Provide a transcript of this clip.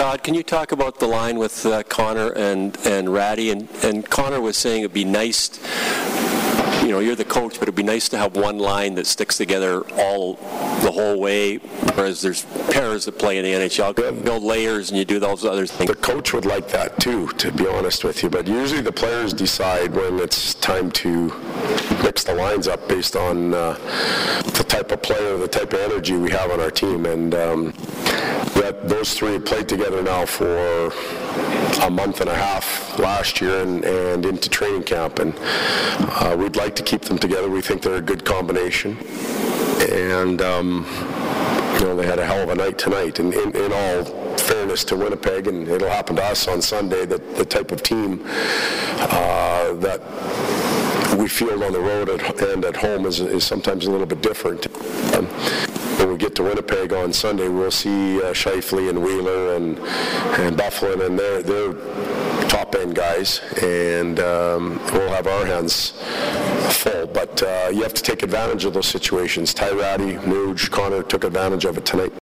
Todd, can you talk about the line with uh, Connor and and Ratty? And and Connor was saying it'd be nice. You know, you're the coach, but it'd be nice to have one line that sticks together all the whole way. Whereas there's pairs that play in the NHL, build layers, and you do those other things. The coach would like that too, to be honest with you. But usually the players decide when it's time to mix the lines up based on uh, the type of player, the type of energy we have on our team. And um, those three played together now for a month and a half last year and, and into training camp. And uh, we'd like to keep them together. We think they're a good combination. And, um, you know, they had a hell of a night tonight. And in, in all fairness to Winnipeg, and it'll happen to us on Sunday, that the type of team uh, that we field on the road at, and at home is, is sometimes a little bit different. Um, when we get to Winnipeg on Sunday, we'll see uh, Scheifele and Wheeler and and Byfuglien, and they're they're top end guys, and um, we'll have our hands full. But uh, you have to take advantage of those situations. Ty Ratty, Nuge, Connor took advantage of it tonight.